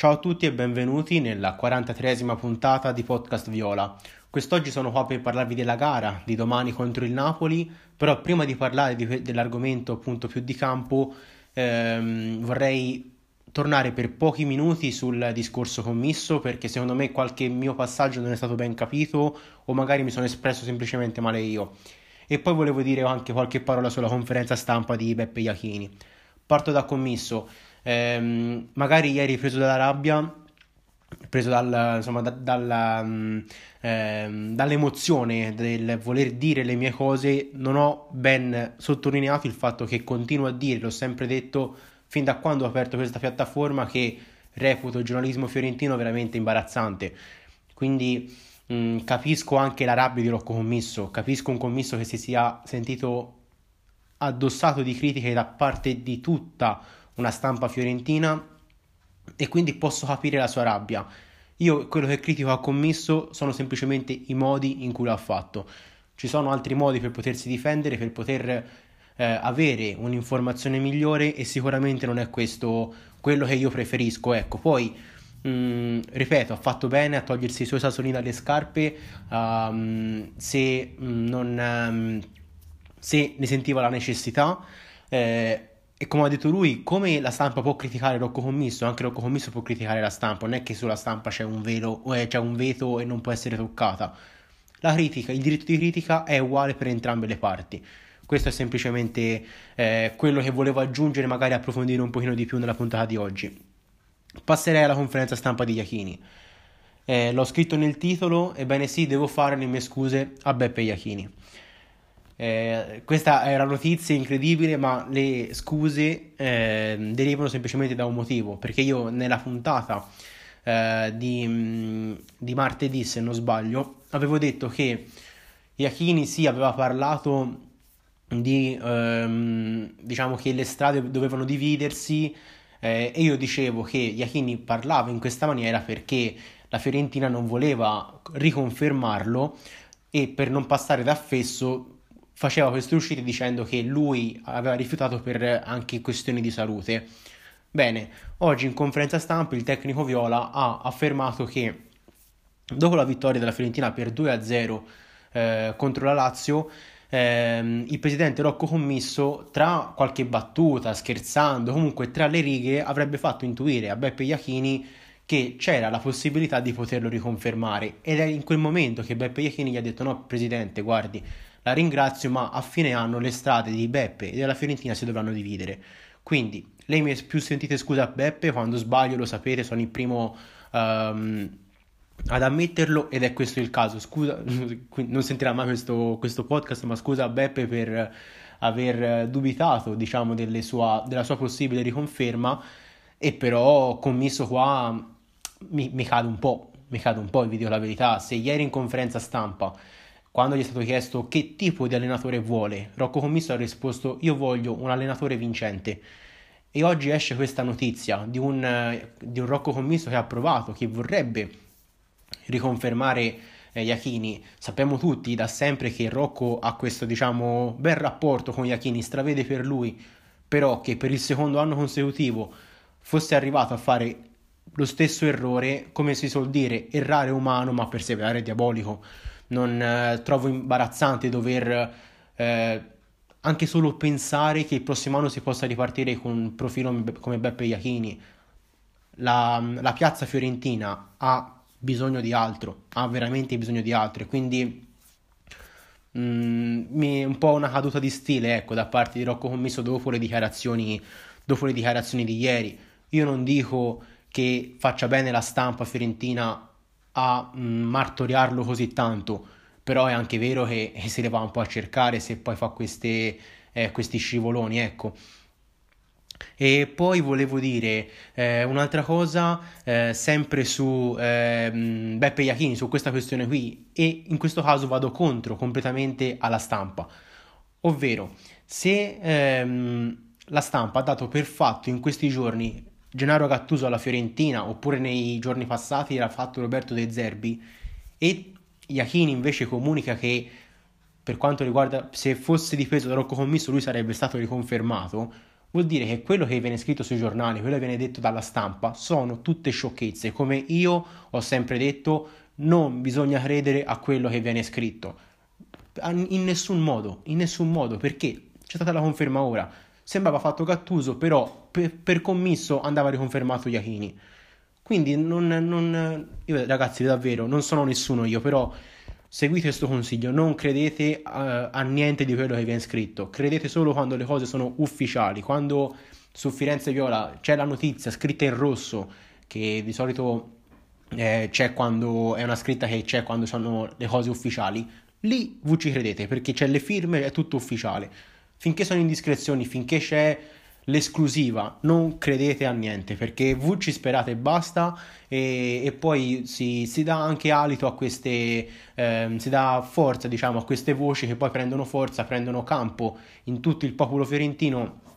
Ciao a tutti e benvenuti nella 43esima puntata di Podcast Viola. Quest'oggi sono qua per parlarvi della gara di domani contro il Napoli, però prima di parlare di, dell'argomento appunto più di campo ehm, vorrei tornare per pochi minuti sul discorso commisso perché secondo me qualche mio passaggio non è stato ben capito o magari mi sono espresso semplicemente male io. E poi volevo dire anche qualche parola sulla conferenza stampa di Beppe Iachini. Parto da commisso ehm, magari ieri preso dalla rabbia, preso dal, insomma, da, dalla, mm, ehm, dall'emozione del voler dire le mie cose, non ho ben sottolineato il fatto che continuo a dire, l'ho sempre detto fin da quando ho aperto questa piattaforma, che reputo il giornalismo fiorentino veramente imbarazzante. Quindi mh, mm, capisco anche la rabbia di Rocco Commisso, capisco un commisso che si sia sentito addossato di critiche da parte di tutta una stampa fiorentina e quindi posso capire la sua rabbia. Io quello che critico a commesso sono semplicemente i modi in cui l'ha fatto. Ci sono altri modi per potersi difendere, per poter eh, avere un'informazione migliore e sicuramente non è questo quello che io preferisco. Ecco, poi mh, mm, ripeto, ha fatto bene a togliersi i suoi sassolini dalle scarpe um, se, mh, non, um, se ne sentiva la necessità. Eh, e come ha detto lui, come la stampa può criticare Rocco Commisso, anche Rocco Commisso può criticare la stampa, non è che sulla stampa c'è un, velo, eh, c'è un veto e non può essere toccata. La critica, il diritto di critica è uguale per entrambe le parti. Questo è semplicemente eh, quello che volevo aggiungere, magari approfondire un pochino di più nella puntata di oggi. Passerei alla conferenza stampa di Iachini. Eh, l'ho scritto nel titolo, ebbene sì, devo fare le mie scuse a Beppe Iachini. Eh, questa è una notizia incredibile, ma le scuse eh, derivano semplicemente da un motivo, perché io nella puntata eh, di, mm, di, martedì, se non sbaglio, avevo detto che Iachini sì aveva parlato di ehm, diciamo che le strade dovevano dividersi eh, e io dicevo che Iachini parlava in questa maniera perché la Fiorentina non voleva riconfermarlo e per non passare da fesso faceva queste uscite dicendo che lui aveva rifiutato per anche questioni di salute. Bene, oggi in conferenza stampa il tecnico Viola ha affermato che dopo la vittoria della Fiorentina per 2-0 eh, contro la Lazio, eh, il presidente Rocco Commisso, tra qualche battuta, scherzando, comunque tra le righe, avrebbe fatto intuire a Beppe Iachini che c'era la possibilità di poterlo riconfermare ed è in quel momento che Beppe Iachini gli ha detto no presidente guardi la ringrazio, ma a fine anno le strade di Beppe e della Fiorentina si dovranno dividere. Quindi, lei mi è più sentite scusa a Beppe, quando sbaglio lo sapete, sono il primo um, ad ammetterlo ed è questo il caso. Scusa, non sentirà mai questo, questo podcast, ma scusa a Beppe per aver dubitato, diciamo, sua, della sua possibile riconferma e però commesso qua mi, mi cade un po', mi cade un po', vi dico la verità, se ieri in conferenza stampa quando gli è stato chiesto che tipo di allenatore vuole, Rocco Commisso ha risposto io voglio un allenatore vincente. E oggi esce questa notizia di un, di un Rocco Commisso che ha provato, che vorrebbe riconfermare eh, Iachini. Sappiamo tutti da sempre che Rocco ha questo, diciamo, bel rapporto con Iachini, stravede per lui, però che per il secondo anno consecutivo fosse arrivato a fare lo stesso errore, come si suol dire, errare umano ma perseverare diabolico non eh, trovo imbarazzante dover eh, anche solo pensare che il prossimo anno si possa ripartire con un profilo come Beppe Iachini. La, la piazza fiorentina ha bisogno di altro, ha veramente bisogno di altro, quindi mm, è un po' una caduta di stile ecco, da parte di Rocco Commisso dopo le dopo le dichiarazioni di ieri. Io non dico che faccia bene la stampa fiorentina a mm, martoriarlo così tanto, però è anche vero che, se le va un po' a cercare se poi fa queste, eh, questi scivoloni, ecco. E poi volevo dire eh, un'altra cosa, eh, sempre su eh, Beppe Iachini, su questa questione qui, e in questo caso vado contro completamente alla stampa. Ovvero, se ehm, la stampa ha dato per fatto in questi giorni Gennaro Gattuso alla Fiorentina, oppure nei giorni passati l'ha fatto Roberto De Zerbi, e Iachini invece comunica che per quanto riguarda se fosse difeso da Rocco Commisso lui sarebbe stato riconfermato, vuol dire che quello che viene scritto sui giornali, quello che viene detto dalla stampa, sono tutte sciocchezze. Come io ho sempre detto, non bisogna credere a quello che viene scritto. In nessun modo, in nessun modo, perché c'è stata la conferma ora. Sembrava fatto Gattuso, però per, per commisso andava riconfermato Iachini. Quindi non, non, io ragazzi davvero non sono nessuno io, però seguite questo consiglio, non credete a, a, niente di quello che viene scritto, credete solo quando le cose sono ufficiali, quando su Firenze Viola c'è la notizia scritta in rosso, che di solito eh, c'è quando è una scritta che c'è quando sono le cose ufficiali, lì voi ci credete perché c'è le firme, è tutto ufficiale. Finché sono indiscrezioni, finché c'è l'esclusiva, non credete a niente perché voi ci sperate e basta e, e poi si, si, dà anche alito a queste, eh, si dà forza diciamo a queste voci che poi prendono forza, prendono campo in tutto il popolo fiorentino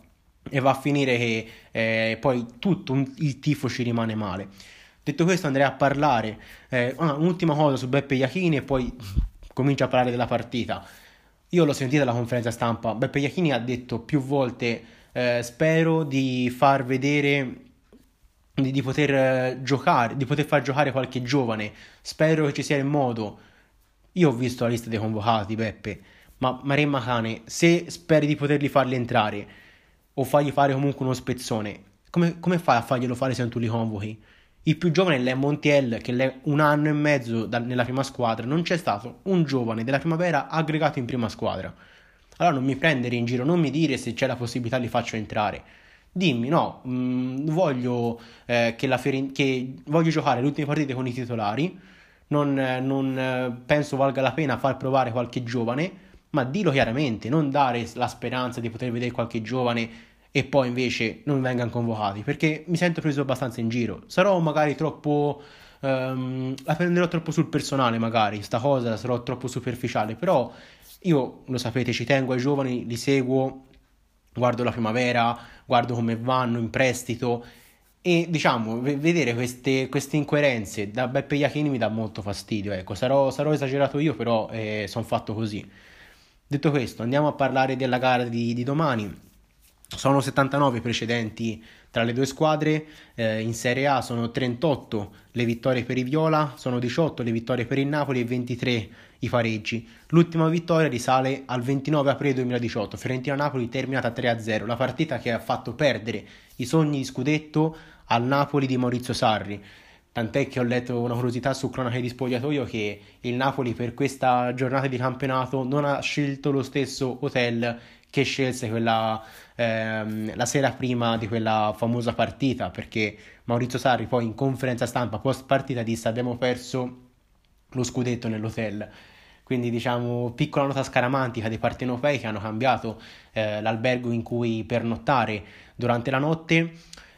e va a finire che eh, poi tutto il tifo ci rimane male. Detto questo andrei a parlare, eh, un'ultima cosa su Beppe Iachini e poi comincio a parlare della partita. Io l'ho sentita la conferenza stampa, Beppe Iachini ha detto più volte eh, spero di far vedere di, di poter eh, giocare, di poter far giocare qualche giovane. Spero che ci sia il modo. Io ho visto la lista dei convocati, Beppe, ma Maremma Cane, se speri di poterli farli entrare o fargli fare comunque uno spezzone, come, come fai a farglielo fare se non tu li convochi? Il più giovane è Montiel, che è un anno e mezzo da, nella prima squadra. Non c'è stato un giovane della primavera aggregato in prima squadra. Allora non mi prendere in giro, non mi dire se c'è la possibilità li faccio entrare. Dimmi, no, mh, mm, voglio, eh, che, Ferin- che voglio giocare le ultime partite con i titolari, non, eh, non eh, penso valga la pena far provare qualche giovane, ma dillo chiaramente, non dare la speranza di poter vedere qualche giovane e poi invece non vengano convocati, perché mi sento preso abbastanza in giro. Sarò magari troppo... Um, la prenderò troppo sul personale magari, sta cosa sarò troppo superficiale, però io, lo sapete, ci tengo ai giovani, li seguo, guardo la primavera, guardo come vanno in prestito e diciamo, vedere queste, queste incoerenze da Beppe Iachini mi dà molto fastidio. Ecco, sarò, sarò esagerato io, però eh, sono fatto così. Detto questo, andiamo a parlare della gara di, di domani. Sono 79 precedenti tra le due squadre, eh, in Serie A sono 38 le vittorie per i Viola, sono 18 le vittorie per il Napoli e 23 i pareggi. L'ultima vittoria risale al 29 aprile 2018, Fiorentina-Napoli terminata 3-0, la partita che ha fatto perdere i sogni di scudetto al Napoli di Maurizio Sarri. Tant'è che ho letto una curiosità su cronache di spogliatoio che il Napoli per questa giornata di campionato non ha scelto lo stesso hotel che scelse quella, ehm, la sera prima di quella famosa partita, perché Maurizio Sarri poi in conferenza stampa post partita disse abbiamo perso lo scudetto nell'hotel. Quindi diciamo piccola nota scaramantica dei partenopei che hanno cambiato eh, l'albergo in cui pernottare durante la notte.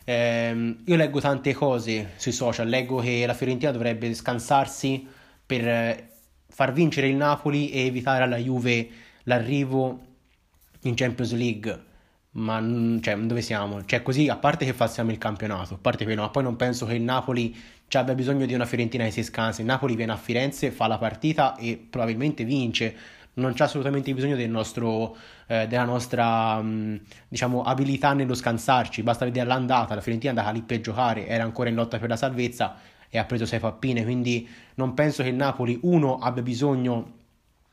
Eh, io leggo tante cose sui social, leggo che la Fiorentina dovrebbe scansarsi per eh, far vincere il Napoli e evitare alla Juve l'arrivo in Champions League. Ma cioè, dove siamo? Cioè, così, a parte che falsiamo il campionato, a parte che no, poi non penso che il Napoli ci abbia bisogno di una Fiorentina che si scansa. Il Napoli viene a Firenze, fa la partita e probabilmente vince. Non c'è assolutamente bisogno del nostro, eh, della nostra mh, diciamo, abilità nello scansarci. Basta vedere l'andata. La Fiorentina è andata lì per giocare, era ancora in lotta per la salvezza e ha preso sei pappine. Quindi non penso che il Napoli, uno, abbia bisogno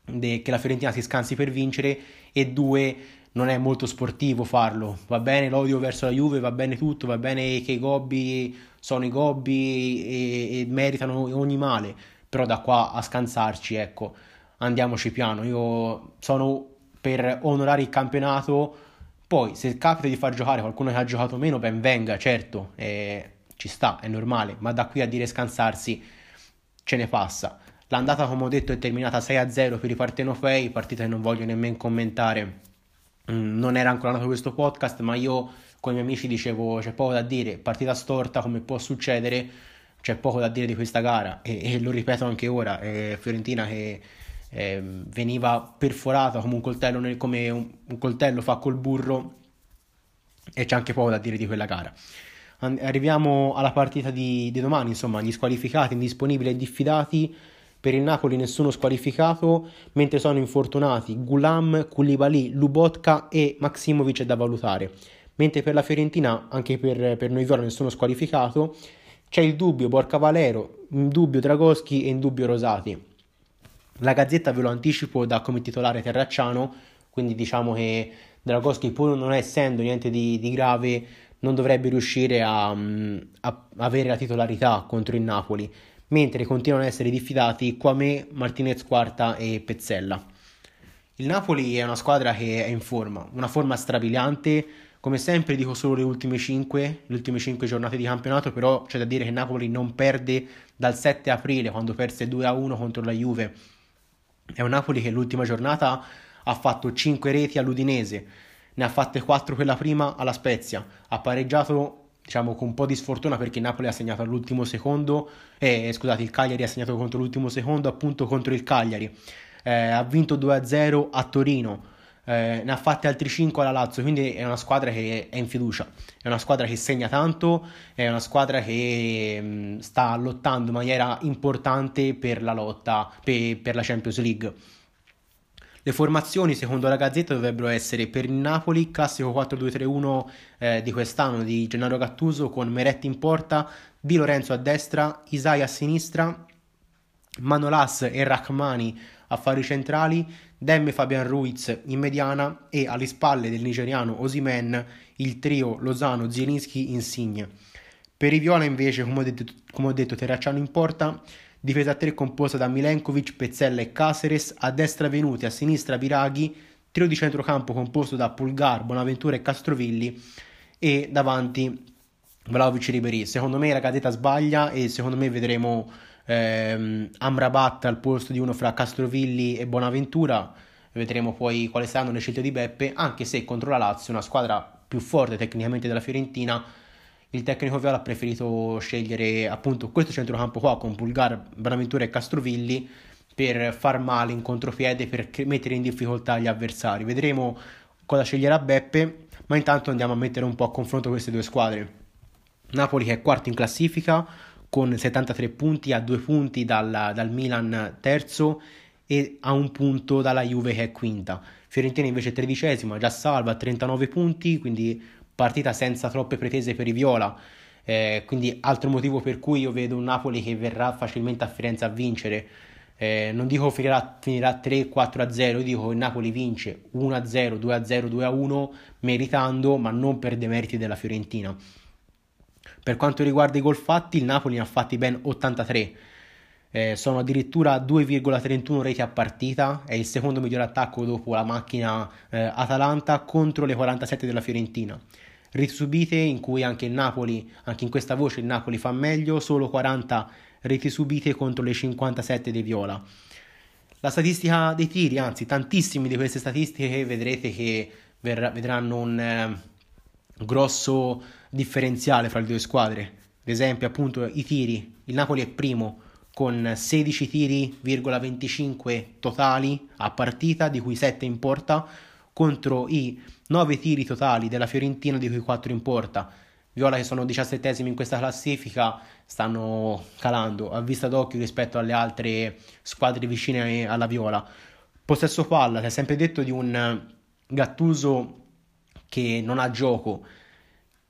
de- che la Fiorentina si scansi per vincere e due non è molto sportivo farlo. Va bene l'odio verso la Juve, va bene tutto, va bene che i gobbi sono i gobbi e, e meritano ogni male, però da qua a scansarci, ecco, andiamoci piano. Io sono per onorare il campionato. Poi, se capita di far giocare qualcuno che ha giocato meno, ben venga, certo, eh, ci sta, è normale, ma da qui a dire scansarsi ce ne passa. L'andata, come ho detto, è terminata 6-0 per i partenopei, partita che non voglio nemmeno commentare. Mm, non era ancora nato questo podcast, ma io con i miei amici dicevo c'è poco da dire, partita storta come può succedere, c'è poco da dire di questa gara e, e lo ripeto anche ora, è Fiorentina che eh, veniva perforata come un coltello, nel, come un, un coltello fa col burro e c'è anche poco da dire di quella gara. Arriviamo alla partita di, di domani, insomma, gli squalificati, indisponibili e diffidati per il Napoli nessuno squalificato, mentre sono infortunati Gulam, Koulibaly, Lubotka e Maximovic da valutare. mentre per la Fiorentina, anche per, per noi Viola nessuno squalificato, c'è il dubbio Borca Valero, in dubbio Dragoschi e in dubbio Rosati. La Gazzetta ve lo anticipo da come titolare Terracciano, quindi diciamo che Dragoschi pur non essendo niente di, di grave non dovrebbe riuscire a, a, avere la titolarità contro il Napoli, mentre continuano ad essere diffidati Quame, Martinez Quarta e Pezzella. Il Napoli è una squadra che è in forma, una forma strabiliante, come sempre dico solo le ultime 5, le ultime 5 giornate di campionato, però c'è da dire che Napoli non perde dal 7 aprile quando perse 2-1 contro la Juve. È un Napoli che l'ultima giornata ha fatto 5 reti all'Udinese, ne ha fatte 4 quella prima alla Spezia, ha pareggiato diciamo con un po' di sfortuna perché Napoli ha segnato all'ultimo secondo, eh, scusate il Cagliari ha segnato contro l'ultimo secondo appunto contro il Cagliari, eh, ha vinto 2-0 a Torino, eh, ne ha fatti altri 5 alla Lazio, quindi è una squadra che è in fiducia, è una squadra che segna tanto, è una squadra che mh, mm, sta lottando in maniera importante per la lotta per, per la Champions League. Le formazioni, secondo la Gazzetta, dovrebbero essere per il Napoli, classico 4-2-3-1 eh, di quest'anno di Gennaro Gattuso con Meretti in porta, Di Lorenzo a destra, Isai a sinistra, Manolas e Rachmani a fari centrali, Demme Fabian Ruiz in mediana e alle spalle del nigeriano Osimen il trio Lozano, Zielinski, Insigne. Per i Viola invece, come ho detto, come ho detto Terracciano in porta, difesa a tre composta da Milenkovic, Pezzella e Caceres, a destra Venuti, a sinistra Biraghi, trio di centrocampo composto da Pulgar, Bonaventura e Castrovilli e davanti Vlaovic e Ribéry. Secondo me la cadetta sbaglia e secondo me vedremo ehm, Amrabat al posto di uno fra Castrovilli e Bonaventura. Vedremo poi quali saranno le scelte di Beppe, anche se contro la Lazio, una squadra più forte tecnicamente della Fiorentina, il tecnico Viola ha preferito scegliere appunto questo centrocampo qua con Pulgar, Bonaventura e Castrovilli per far male in contropiede, per mettere in difficoltà gli avversari. Vedremo cosa sceglierà Beppe, ma intanto andiamo a mettere un po' a confronto queste due squadre. Napoli che è quarto in classifica, con 73 punti a due punti dal, dal Milan terzo e a un punto dalla Juve che è quinta. Fiorentina invece tredicesima, già salva a 39 punti, quindi partita senza troppe pretese per i Viola. Eh, quindi altro motivo per cui io vedo un Napoli che verrà facilmente a Firenze a vincere. Eh, non dico finirà, finirà 3-4-0, io dico che Napoli vince 1-0, 2-0, 2-1 meritando, ma non per demeriti della Fiorentina. Per quanto riguarda i gol fatti, il Napoli ne ha fatti ben 83. Eh, sono addirittura 2,31 reti a partita, è il secondo miglior attacco dopo la macchina eh, Atalanta contro le 47 della Fiorentina. Subite in cui anche il Napoli, anche in questa voce il Napoli fa meglio, solo 40 reti subite contro le 57 dei Viola. La statistica dei tiri, anzi tantissime di queste statistiche vedrete che verrà, vedranno un eh, grosso differenziale fra le due squadre. Ad esempio, appunto, i tiri. Il Napoli è primo con 16 tiri,25 totali a partita, di cui 7 in porta, contro i 9 tiri totali della Fiorentina, di cui 4 in porta. Viola che sono 17 in questa classifica stanno calando a vista d'occhio rispetto alle altre squadre vicine alla Viola. Possesso palla, si è sempre detto di un Gattuso che non ha gioco,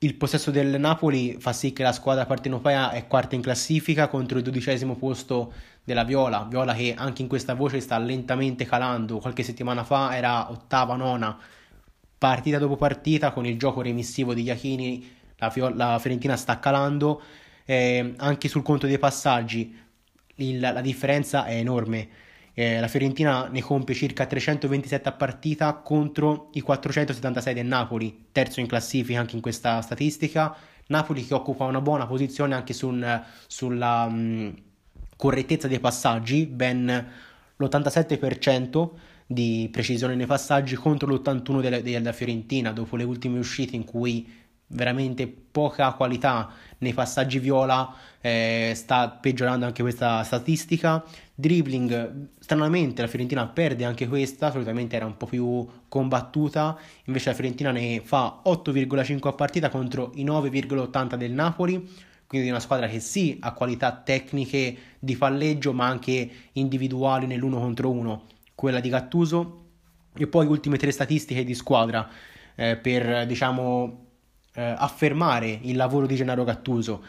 il possesso del Napoli fa sì che la squadra partenopea è quarta in classifica contro il dodicesimo posto della Viola. Viola che anche in questa voce sta lentamente calando. Qualche settimana fa era ottava, nona. Partita dopo partita con il gioco remissivo di Iachini, la, Fio- la Fiorentina sta calando. Eh, anche sul conto dei passaggi il, la differenza è enorme. Eh, la Fiorentina ne compie circa 327 a partita contro i 476 del Napoli, terzo in classifica anche in questa statistica. Napoli che occupa una buona posizione anche sul, sulla correttezza dei passaggi, ben l'87% di precisione nei passaggi contro l'81% della, della Fiorentina dopo le ultime uscite in cui veramente poca qualità nei passaggi viola, eh, sta peggiorando anche questa statistica. Dribbling, stranamente la Fiorentina perde anche questa, solitamente era un po' più combattuta, invece la Fiorentina ne fa 8,5 a partita contro i 9,80 del Napoli, quindi una squadra che sì ha qualità tecniche di palleggio ma anche individuali nell'uno contro uno, quella di Gattuso. E poi ultime tre statistiche di squadra eh, per diciamo eh, affermare il lavoro di Gennaro Gattuso.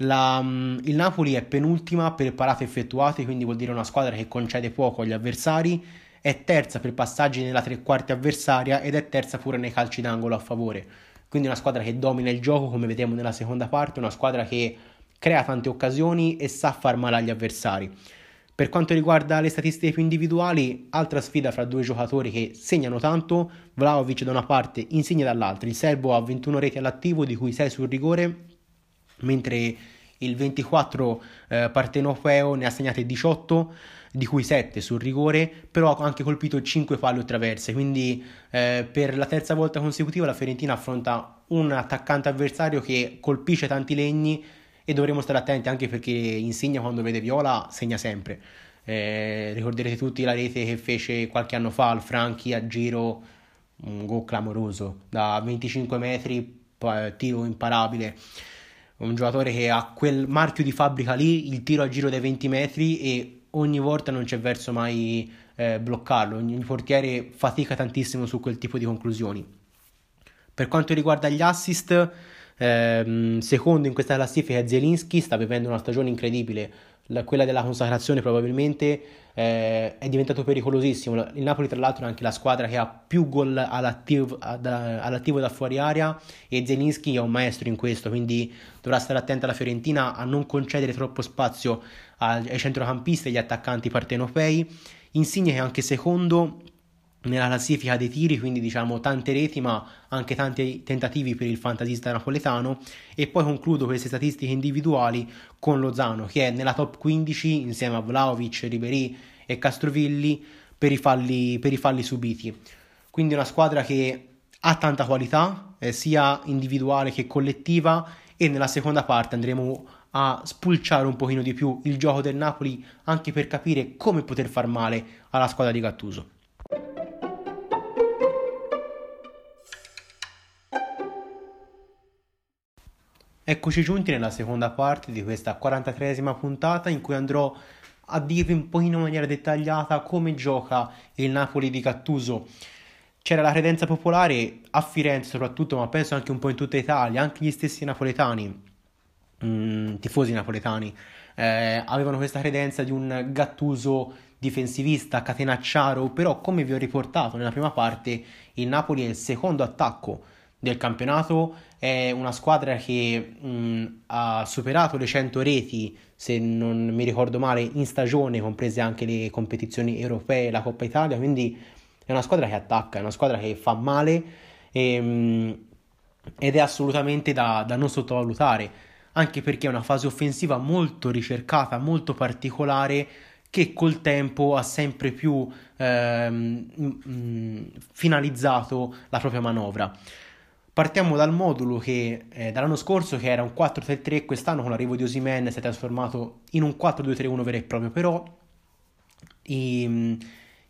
La, mm, il Napoli è penultima per parate effettuate, quindi vuol dire una squadra che concede poco agli avversari, è terza per passaggi nella tre quarti avversaria ed è terza pure nei calci d'angolo a favore. Quindi una squadra che domina il gioco, come vediamo nella seconda parte, una squadra che crea tante occasioni e sa far male agli avversari. Per quanto riguarda le statistiche più individuali, altra sfida fra due giocatori che segnano tanto, Vlaovic da una parte, Insigne dall'altra. Il serbo ha 21 reti all'attivo, di cui 6 sul rigore, mentre il 24 eh, partenopeo ne ha segnate 18 di cui 7 sul rigore, però ha anche colpito 5 palle o traverse, quindi eh, per la terza volta consecutiva la Fiorentina affronta un attaccante avversario che colpisce tanti legni e dovremo stare attenti anche perché Insigne quando vede Viola segna sempre. Eh, ricorderete tutti la rete che fece qualche anno fa al Franchi a giro, un gol clamoroso, da 25 metri, tiro imparabile un giocatore che ha quel marchio di fabbrica lì, il tiro a giro dai 20 metri e ogni volta non c'è verso mai eh, bloccarlo, ogni portiere fatica tantissimo su quel tipo di conclusioni. Per quanto riguarda gli assist, ehm, secondo in questa classifica Zielinski sta vivendo una stagione incredibile, la, quella della consacrazione probabilmente eh, è diventato pericolosissimo. Il Napoli, tra l'altro, è anche la squadra che ha più gol all'attivo, all'attivo da fuori area e Zelinski è un maestro in questo, quindi dovrà stare attenta la Fiorentina a non concedere troppo spazio ai centrocampisti e agli attaccanti partenopei. Insigne che è anche secondo nella classifica dei tiri, quindi diciamo tante reti, ma anche tanti tentativi per il fantasista napoletano. E poi concludo queste statistiche individuali con Lozano, che è nella top 15 insieme a Vlaovic, Ribery e Castrovilli per i falli, per i falli subiti. Quindi una squadra che ha tanta qualità, eh, sia individuale che collettiva, e nella seconda parte andremo a spulciare un pochino di più il gioco del Napoli anche per capire come poter far male alla squadra di Gattuso. Eccoci giunti nella seconda parte di questa 43esima puntata in cui andrò a dirvi un pochino in maniera dettagliata come gioca il Napoli di Cattuso. C'era la credenza popolare a Firenze soprattutto, ma penso anche un po' in tutta Italia, anche gli stessi napoletani, mm, tifosi napoletani, eh, avevano questa credenza di un Gattuso difensivista, catenacciaro, però come vi ho riportato nella prima parte, il Napoli è il secondo attacco del campionato, è una squadra che mh, ha superato le 100 reti, se non mi ricordo male, in stagione, comprese anche le competizioni europee, la Coppa Italia, quindi è una squadra che attacca, è una squadra che fa male e, mh, ed è assolutamente da, da non sottovalutare, anche perché è una fase offensiva molto ricercata, molto particolare, che col tempo ha sempre più ehm, finalizzato la propria manovra. Partiamo dal modulo che eh, dall'anno scorso che era un 4-3-3, quest'anno con l'arrivo di Osimen si è trasformato in un 4-2-3-1 vero e proprio, però i,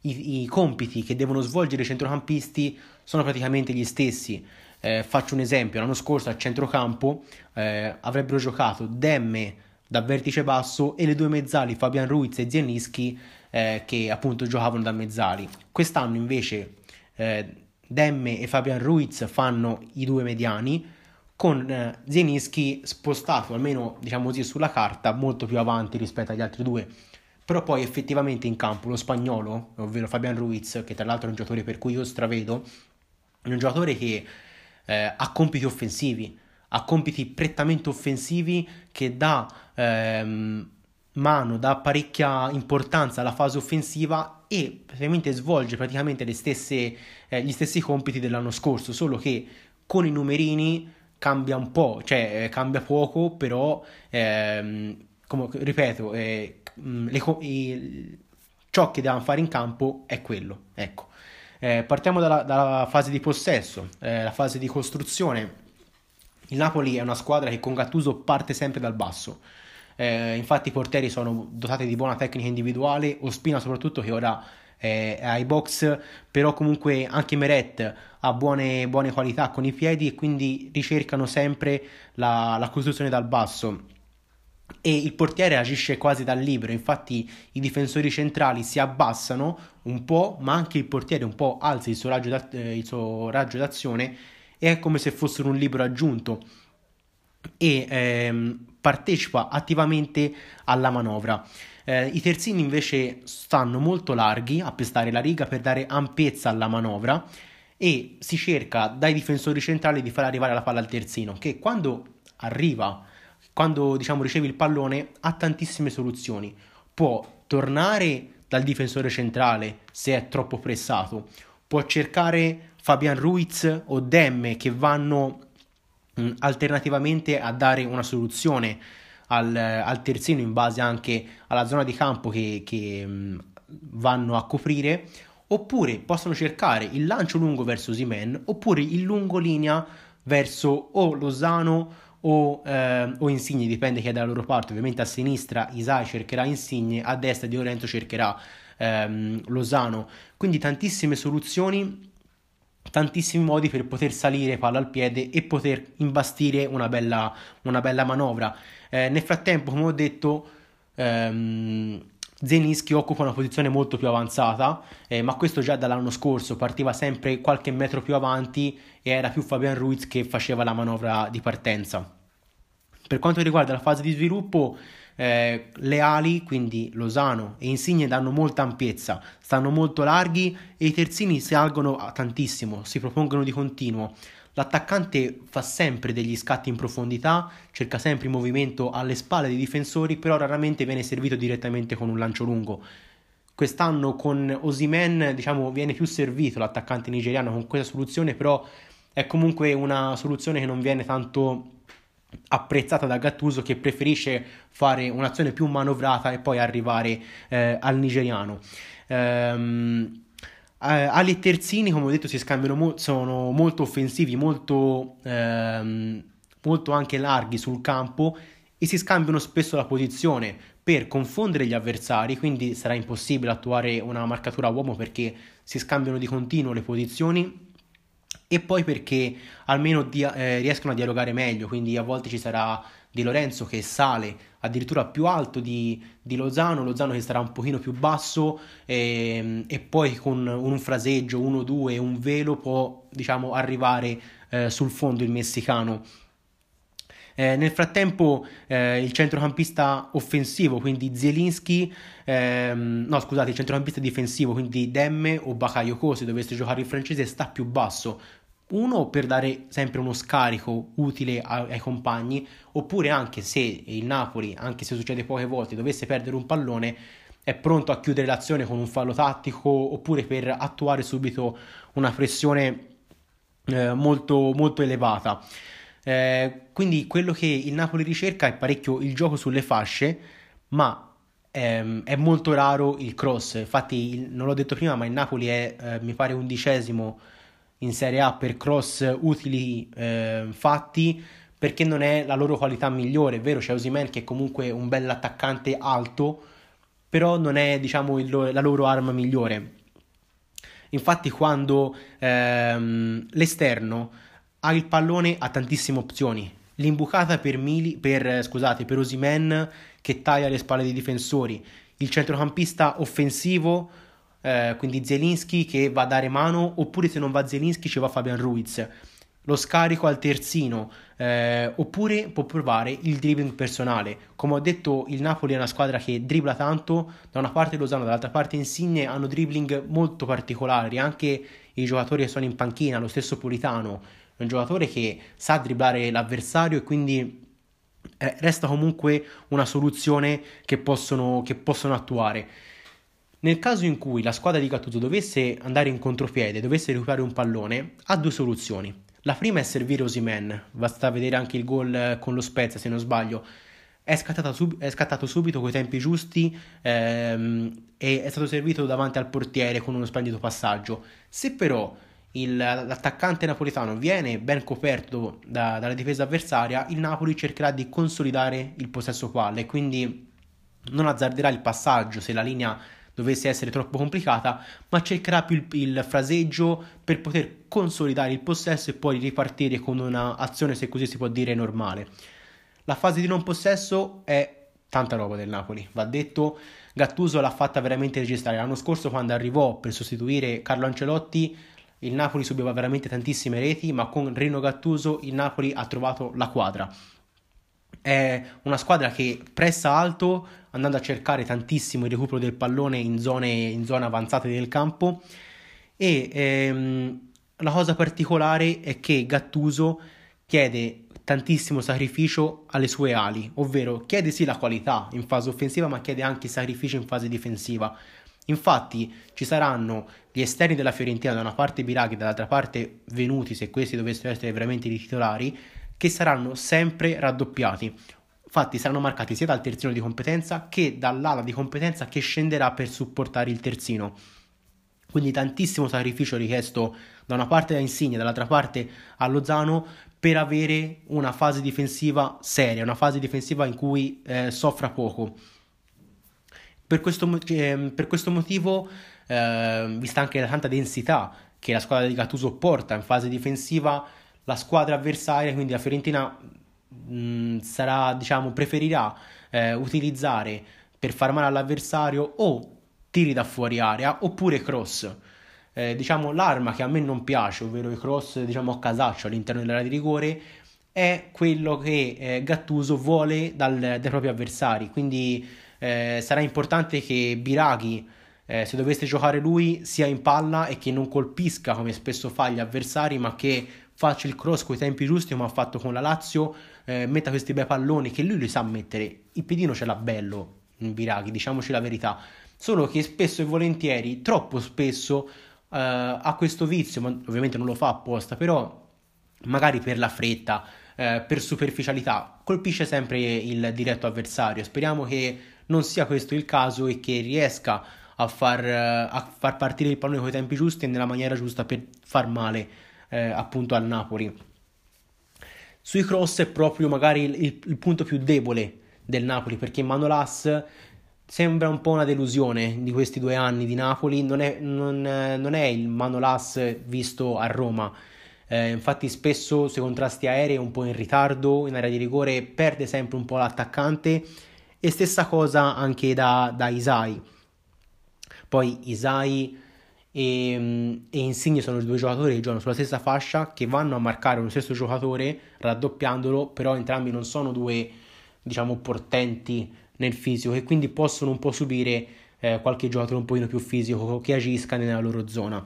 i, i, compiti che devono svolgere i centrocampisti sono praticamente gli stessi. Eh, faccio un esempio, l'anno scorso a centrocampo eh, avrebbero giocato Demme da vertice basso e le due mezzali Fabian Ruiz e Zielinski eh, che appunto giocavano da mezzali. Quest'anno invece eh, Demme e Fabian Ruiz fanno i due mediani, con eh, Zielinski spostato almeno diciamo così sulla carta molto più avanti rispetto agli altri due. Però poi effettivamente in campo lo spagnolo, ovvero Fabian Ruiz, che tra l'altro è un giocatore per cui io stravedo, è un giocatore che eh, ha compiti offensivi, ha compiti prettamente offensivi che dà ehm, mano, dà parecchia importanza alla fase offensiva e praticamente svolge praticamente stesse, eh, gli stessi compiti dell'anno scorso, solo che con i numerini cambia un po', cioè eh, cambia poco, però ehm, come, ripeto, eh, le, i, ciò che devono fare in campo è quello. Ecco. Eh, partiamo dalla, dalla, fase di possesso, eh, la fase di costruzione. Il Napoli è una squadra che con Gattuso parte sempre dal basso. Eh, infatti i portieri sono dotati di buona tecnica individuale, Ospina soprattutto che ora è ai box, però comunque anche Meret ha buone, buone qualità con i piedi e quindi ricercano sempre la, la costruzione dal basso e il portiere agisce quasi dal libero, infatti i difensori centrali si abbassano un po', ma anche il portiere un po' alza il suo raggio, da, eh, il suo raggio d'azione e è come se fossero un libro aggiunto e ehm, partecipa attivamente alla manovra. Eh, I terzini invece stanno molto larghi a pestare la riga per dare ampiezza alla manovra e si cerca dai difensori centrali di far arrivare la palla al terzino che quando arriva, quando diciamo riceve il pallone ha tantissime soluzioni. Può tornare dal difensore centrale se è troppo pressato, può cercare Fabian Ruiz o Demme che vanno mh, alternativamente a dare una soluzione al, al, terzino in base anche alla zona di campo che, che mh, vanno a coprire oppure possono cercare il lancio lungo verso Simen oppure il lungo linea verso o Lozano o, eh, o Insigne, dipende chi è dalla loro parte. Ovviamente a sinistra Isai cercherà Insigne, a destra Di Lorenzo cercherà ehm, Lozano. Quindi tantissime soluzioni, tantissimi modi per poter salire palla al piede e poter imbastire una bella, una bella manovra. Eh, nel frattempo, come ho detto, ehm, Zelinski occupa una posizione molto più avanzata, eh, ma questo già dall'anno scorso partiva sempre qualche metro più avanti e era più Fabian Ruiz che faceva la manovra di partenza. Per quanto riguarda la fase di sviluppo, eh, le ali, quindi Lozano e Insigne, danno molta ampiezza, stanno molto larghi e i terzini salgono tantissimo, si propongono di continuo. L'attaccante fa sempre degli scatti in profondità, cerca sempre il movimento alle spalle dei difensori, però raramente viene servito direttamente con un lancio lungo. Quest'anno con Osimen, diciamo, viene più servito l'attaccante nigeriano con questa soluzione, però è comunque una soluzione che non viene tanto apprezzata da Gattuso che preferisce fare un'azione più manovrata e poi arrivare eh, al nigeriano. Ehm, eh, Ali e terzini, come ho detto, si scambiano mo- sono molto offensivi, molto, ehm, molto anche larghi sul campo e si scambiano spesso la posizione per confondere gli avversari, quindi sarà impossibile attuare una marcatura uomo perché si scambiano di continuo le posizioni e poi perché almeno dia- eh, riescono a dialogare meglio, quindi a volte ci sarà Di Lorenzo che sale addirittura più alto di, di Lozano, Lozano che sarà un pochino più basso e, ehm, e poi con un fraseggio, uno, due, un velo può diciamo arrivare eh, sul fondo il messicano. Eh, nel frattempo eh, il centrocampista offensivo, quindi Zielinski, ehm, no scusate, il centrocampista difensivo, quindi Demme o Bakayoko, se dovesse giocare il francese, sta più basso, uno per dare sempre uno scarico utile ai compagni, oppure anche se il Napoli, anche se succede poche volte, dovesse perdere un pallone, è pronto a chiudere l'azione con un fallo tattico oppure per attuare subito una pressione eh, molto, molto elevata. Eh, quindi quello che il Napoli ricerca è parecchio il gioco sulle fasce, ma ehm, è molto raro il cross. Infatti, il, non l'ho detto prima, ma il Napoli è, eh, mi pare, undicesimo in Serie A per cross utili eh, fatti perché non è la loro qualità migliore, è vero c'è Osimen che è comunque un bel attaccante alto, però non è diciamo il, la loro arma migliore. Infatti quando ehm, l'esterno ha il pallone ha tantissime opzioni. L'imbucata per, Mili, per, scusate, per Osimen che taglia le spalle dei difensori, il centrocampista offensivo eh, quindi Zelinski che va a dare mano, oppure se non va Zelinski ci va Fabian Ruiz. Lo scarico al terzino, eh, oppure può provare il dribbling personale. Come ho detto, il Napoli è una squadra che dribbla tanto, da una parte Lozano, dall'altra parte Insigne hanno dribbling molto particolari, anche i giocatori che sono in panchina, lo stesso Politano, è un giocatore che sa dribblare l'avversario e quindi eh, resta comunque una soluzione che possono, che possono attuare. Nel caso in cui la squadra di Gattuso dovesse andare in contropiede, dovesse recuperare un pallone, ha due soluzioni. La prima è servire Osimen, basta vedere anche il gol con lo Spezia se non sbaglio. È sub- è scattato subito con i tempi giusti ehm, e è stato servito davanti al portiere con uno splendido passaggio. Se però il, l'attaccante napoletano viene ben coperto da, dalla difesa avversaria, il Napoli cercherà di consolidare il possesso palle e quindi non azzarderà il passaggio se la linea dovesse essere troppo complicata, ma cercherà più il, il fraseggio per poter consolidare il possesso e poi ripartire con un'azione, se così si può dire, normale. La fase di non possesso è tanta roba del Napoli, va detto. Gattuso l'ha fatta veramente registrare. L'anno scorso, quando arrivò per sostituire Carlo Ancelotti, il Napoli subiva veramente tantissime reti, ma con Rino Gattuso il Napoli ha trovato la quadra. È una squadra che pressa alto, andando a cercare tantissimo il recupero del pallone in zone, in zone avanzate del campo. E ehm, la cosa particolare è che Gattuso chiede tantissimo sacrificio alle sue ali, ovvero chiede sì la qualità in fase offensiva, ma chiede anche sacrificio in fase difensiva. Infatti ci saranno gli esterni della Fiorentina da una parte Biraghi e dall'altra parte Venuti, se questi dovessero essere veramente i titolari, che saranno sempre raddoppiati. Infatti saranno marcati sia dal terzino di competenza che dall'ala di competenza che scenderà per supportare il terzino. Quindi tantissimo sacrificio richiesto da una parte da Insigne, dall'altra parte a Lozano per avere una fase difensiva seria, una fase difensiva in cui eh, soffra poco. Per questo, eh, per questo motivo, eh, vista anche la tanta densità che la squadra di Gattuso porta in fase difensiva, la squadra avversaria, quindi la Fiorentina, mh, mm, sarà, diciamo, preferirà eh, utilizzare per far male all'avversario o tiri da fuori area oppure cross. Eh, diciamo l'arma che a me non piace, ovvero i cross diciamo a casaccio all'interno dell'area di rigore, è quello che eh, Gattuso vuole dal, dai propri avversari. Quindi eh, sarà importante che Biraghi, eh, se dovesse giocare lui, sia in palla e che non colpisca come spesso fa gli avversari, ma che faccia il cross con i tempi giusti come ha fatto con la Lazio, eh, metta questi bei palloni che lui li sa mettere. Il pedino ce l'ha bello, Biraghi, diciamoci la verità. Solo che spesso e volentieri, troppo spesso, eh, ha questo vizio, ma ovviamente non lo fa apposta, però magari per la fretta, eh, per superficialità, colpisce sempre il diretto avversario. Speriamo che non sia questo il caso e che riesca a far, a far partire il pallone con i tempi giusti e nella maniera giusta per far male eh, appunto al Napoli. Sui cross è proprio magari il, il, punto più debole del Napoli perché Manolas sembra un po' una delusione di questi due anni di Napoli, non è, non, non è il Manolas visto a Roma. Eh, infatti spesso sui contrasti aerei è un po' in ritardo, in area di rigore perde sempre un po' l'attaccante e stessa cosa anche da, da Isai. Poi Isai e, e Insigne sono due giocatori che giocano sulla stessa fascia, che vanno a marcare lo stesso giocatore raddoppiandolo, però entrambi non sono due, diciamo, portenti nel fisico e quindi possono un po' subire eh, qualche giocatore un pochino più fisico che agisca nella loro zona.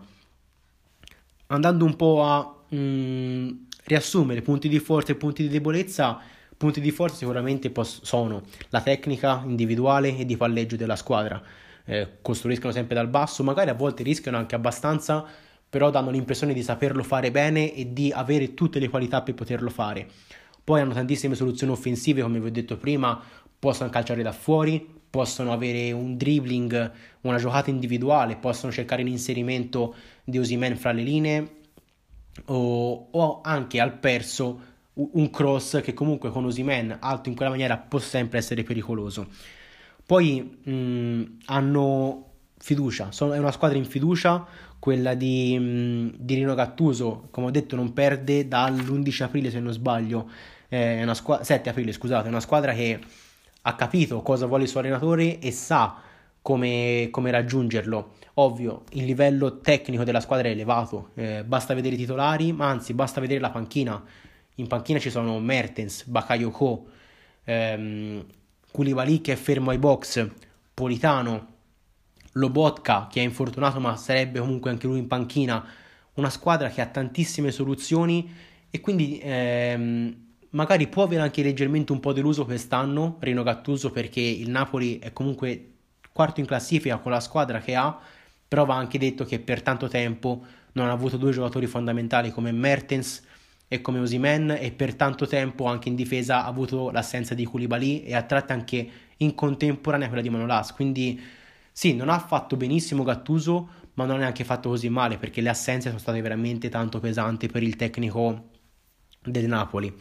Andando un po' a mh, mm, riassumere punti di forza e punti di debolezza, Punti di forza sicuramente pos- sono la tecnica individuale e di palleggio della squadra. Eh, costruiscono sempre dal basso, magari a volte rischiano anche abbastanza, però danno l'impressione di saperlo fare bene e di avere tutte le qualità per poterlo fare. Poi hanno tantissime soluzioni offensive, come vi ho detto prima, possono calciare da fuori, possono avere un dribbling, una giocata individuale, possono cercare l'inserimento di Osimen fra le linee o, o anche al perso un cross che comunque con Osimen alto in quella maniera può sempre essere pericoloso. Poi mh, hanno fiducia, sono, è una squadra in fiducia, quella di, mh, di, Rino Gattuso, come ho detto non perde dall'11 aprile se non sbaglio, è una squ- 7 aprile scusate, è una squadra che ha capito cosa vuole il suo allenatore e sa come, come raggiungerlo. Ovvio, il livello tecnico della squadra è elevato, eh, basta vedere i titolari, ma anzi basta vedere la panchina in panchina ci sono Mertens, Bakayoko, ehm, Koulibaly che è fermo ai box, Politano, Lobotka che è infortunato ma sarebbe comunque anche lui in panchina. Una squadra che ha tantissime soluzioni e quindi ehm, magari può avere anche leggermente un po' deluso quest'anno Rino Gattuso perché il Napoli è comunque quarto in classifica con la squadra che ha, però va anche detto che per tanto tempo non ha avuto due giocatori fondamentali come Mertens e come Osimen e per tanto tempo anche in difesa ha avuto l'assenza di Koulibaly e a tratti anche in contemporanea quella di Manolas. Quindi sì non ha fatto benissimo Gattuso ma non ha neanche fatto così male perché le assenze sono state veramente tanto pesanti per il tecnico del Napoli.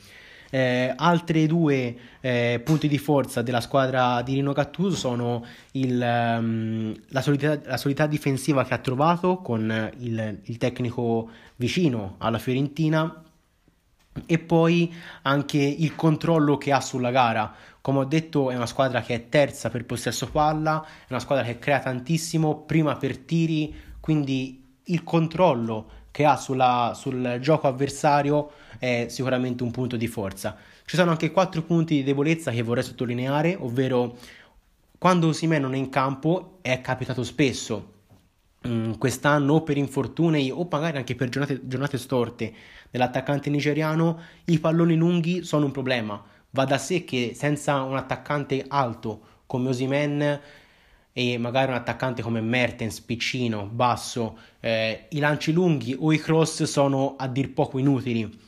Eh, altri due eh, punti di forza della squadra di Rino Gattuso sono il, um, la, solidità, la, solidità, difensiva che ha trovato con il, il tecnico vicino alla Fiorentina e poi anche il controllo che ha sulla gara. Come ho detto, è una squadra che è terza per possesso palla, è una squadra che crea tantissimo prima per tiri, quindi il controllo che ha sulla, sul gioco avversario è sicuramente un punto di forza. Ci sono anche quattro punti di debolezza che vorrei sottolineare, ovvero quando Osimè non è in campo è capitato spesso um, quest'anno per infortuni o magari anche per giornate, giornate storte dell'attaccante nigeriano, i palloni lunghi sono un problema. Va da sé che senza un attaccante alto come Osimen e magari un attaccante come Mertens, piccino, basso, eh, i lanci lunghi o i cross sono a dir poco inutili.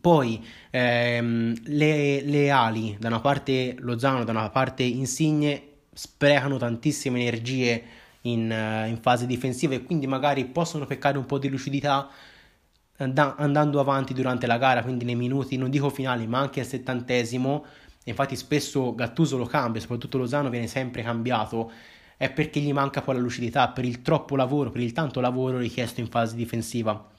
Poi ehm, le, le, ali, da una parte Lozano, da una parte Insigne, sprecano tantissime energie in, uh, in fase difensiva e quindi magari possono peccare un po' di lucidità andando avanti durante la gara, quindi nei minuti, non dico finali, ma anche al settantesimo. Infatti spesso Gattuso lo cambia, soprattutto Lozano viene sempre cambiato, è perché gli manca poi la lucidità, per il troppo lavoro, per il tanto lavoro richiesto in fase difensiva.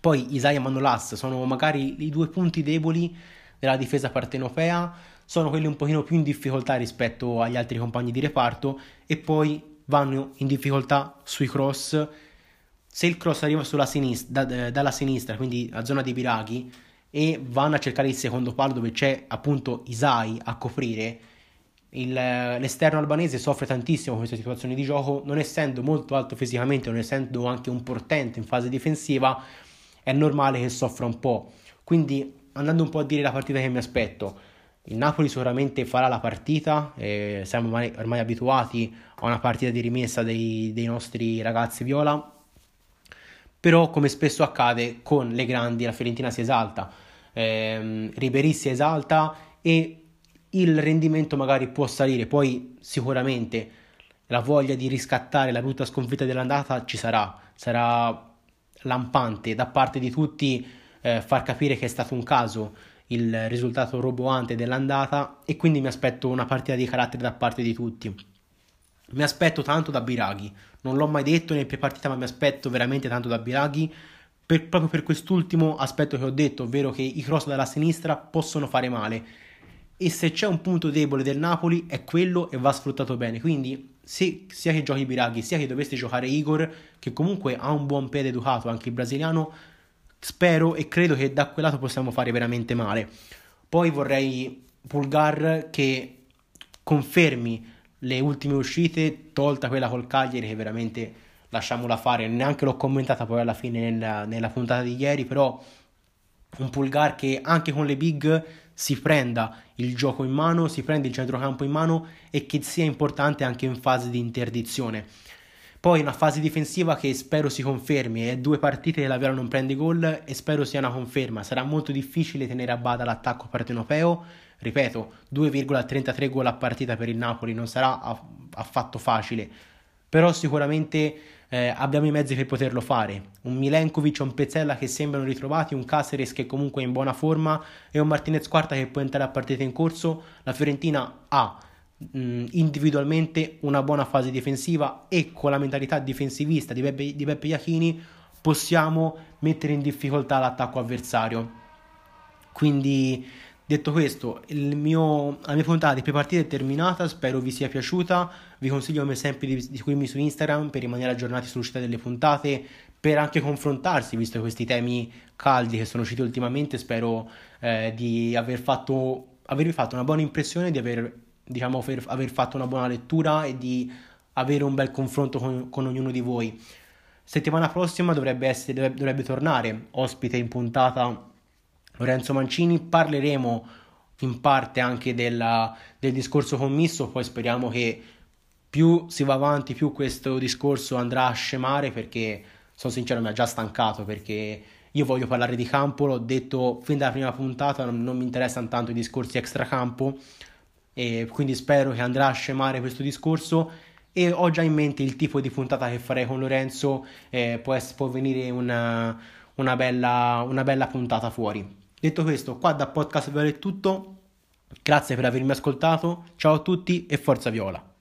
Poi Isaiah e Manolas sono magari i due punti deboli della difesa partenopea, sono quelli un pochino più in difficoltà rispetto agli altri compagni di reparto e poi vanno in difficoltà sui cross. Se il cross arriva sinistra, da, dalla sinistra, quindi a zona di Biraghi, e vanno a cercare il secondo palo dove c'è appunto Isai a coprire, il, l'esterno albanese soffre tantissimo questa situazione di gioco, non essendo molto alto fisicamente, non essendo anche un portente in fase difensiva, è normale che soffra un po'. Quindi andando un po' a dire la partita che mi aspetto, il Napoli sicuramente farà la partita, eh, siamo ormai, ormai, abituati a una partita di rimessa dei, dei, nostri ragazzi viola, però come spesso accade con le grandi la Fiorentina si esalta, eh, Ribery si esalta e il rendimento magari può salire, poi sicuramente la voglia di riscattare la brutta sconfitta dell'andata ci sarà, sarà lampante da parte di tutti eh, far capire che è stato un caso il risultato roboante dell'andata e quindi mi aspetto una partita di carattere da parte di tutti. Mi aspetto tanto da Biraghi, non l'ho mai detto nel pre-partita ma mi aspetto veramente tanto da Biraghi. Per, proprio per quest'ultimo aspetto che ho detto, ovvero che i cross dalla sinistra possono fare male. E se c'è un punto debole del Napoli è quello e va sfruttato bene, quindi se, sia che giochi Biraghi sia che dovesse giocare Igor che comunque ha un buon piede educato anche il brasiliano spero e credo che da quel lato possiamo fare veramente male. Poi vorrei Pulgar che confermi le ultime uscite, tolta quella col Cagliari che veramente lasciamola fare, neanche l'ho commentata poi alla fine nella, nella puntata di ieri, però un Pulgar che anche con le big si prenda il gioco in mano, si prende il centrocampo in mano e che sia importante anche in fase di interdizione. Poi una fase difensiva che spero si confermi, è due partite che la Viola non prende gol e spero sia una conferma. Sarà molto difficile tenere a bada l'attacco partenopeo, ripeto, 2,33 gol a partita per il Napoli non sarà affatto facile, però sicuramente eh, abbiamo i mezzi per poterlo fare. Un Milenkovic, un Pezzella che sembrano ritrovati, un Caceres che comunque è in buona forma e un Martinez Quarta che può entrare a partita in corso. La Fiorentina ha individualmente una buona fase difensiva e con la mentalità difensivista di Beppe, di Beppe Iachini possiamo mettere in difficoltà l'attacco avversario. Quindi, detto questo, mio, la mia puntata di pre-partita è terminata. Spero vi sia piaciuta. Vi consiglio, come sempre, di, di seguirmi su Instagram per rimanere aggiornati sull'uscita delle puntate. Per anche confrontarsi, visto questi temi caldi che sono usciti ultimamente. Spero eh, di aver fatto, avervi fatto una buona impressione, di aver diciamo, per aver fatto una buona lettura e di avere un bel confronto con, con ognuno di voi. Settimana prossima dovrebbe, essere, dovrebbe, dovrebbe tornare ospite in puntata Lorenzo Mancini. Parleremo in parte anche della, del discorso commisso, poi speriamo che più si va avanti, più questo discorso andrà a scemare perché sono sincero mi ha già stancato perché io voglio parlare di campo, l'ho detto fin dalla prima puntata, non, non mi interessano tanto i discorsi extracampo e quindi spero che andrà a scemare questo discorso e ho già in mente il tipo di puntata che farei con Lorenzo, eh, può, può venire una, una, bella, una bella puntata fuori. Detto questo, qua da Podcast Viola è tutto, grazie per avermi ascoltato, ciao a tutti e forza Viola!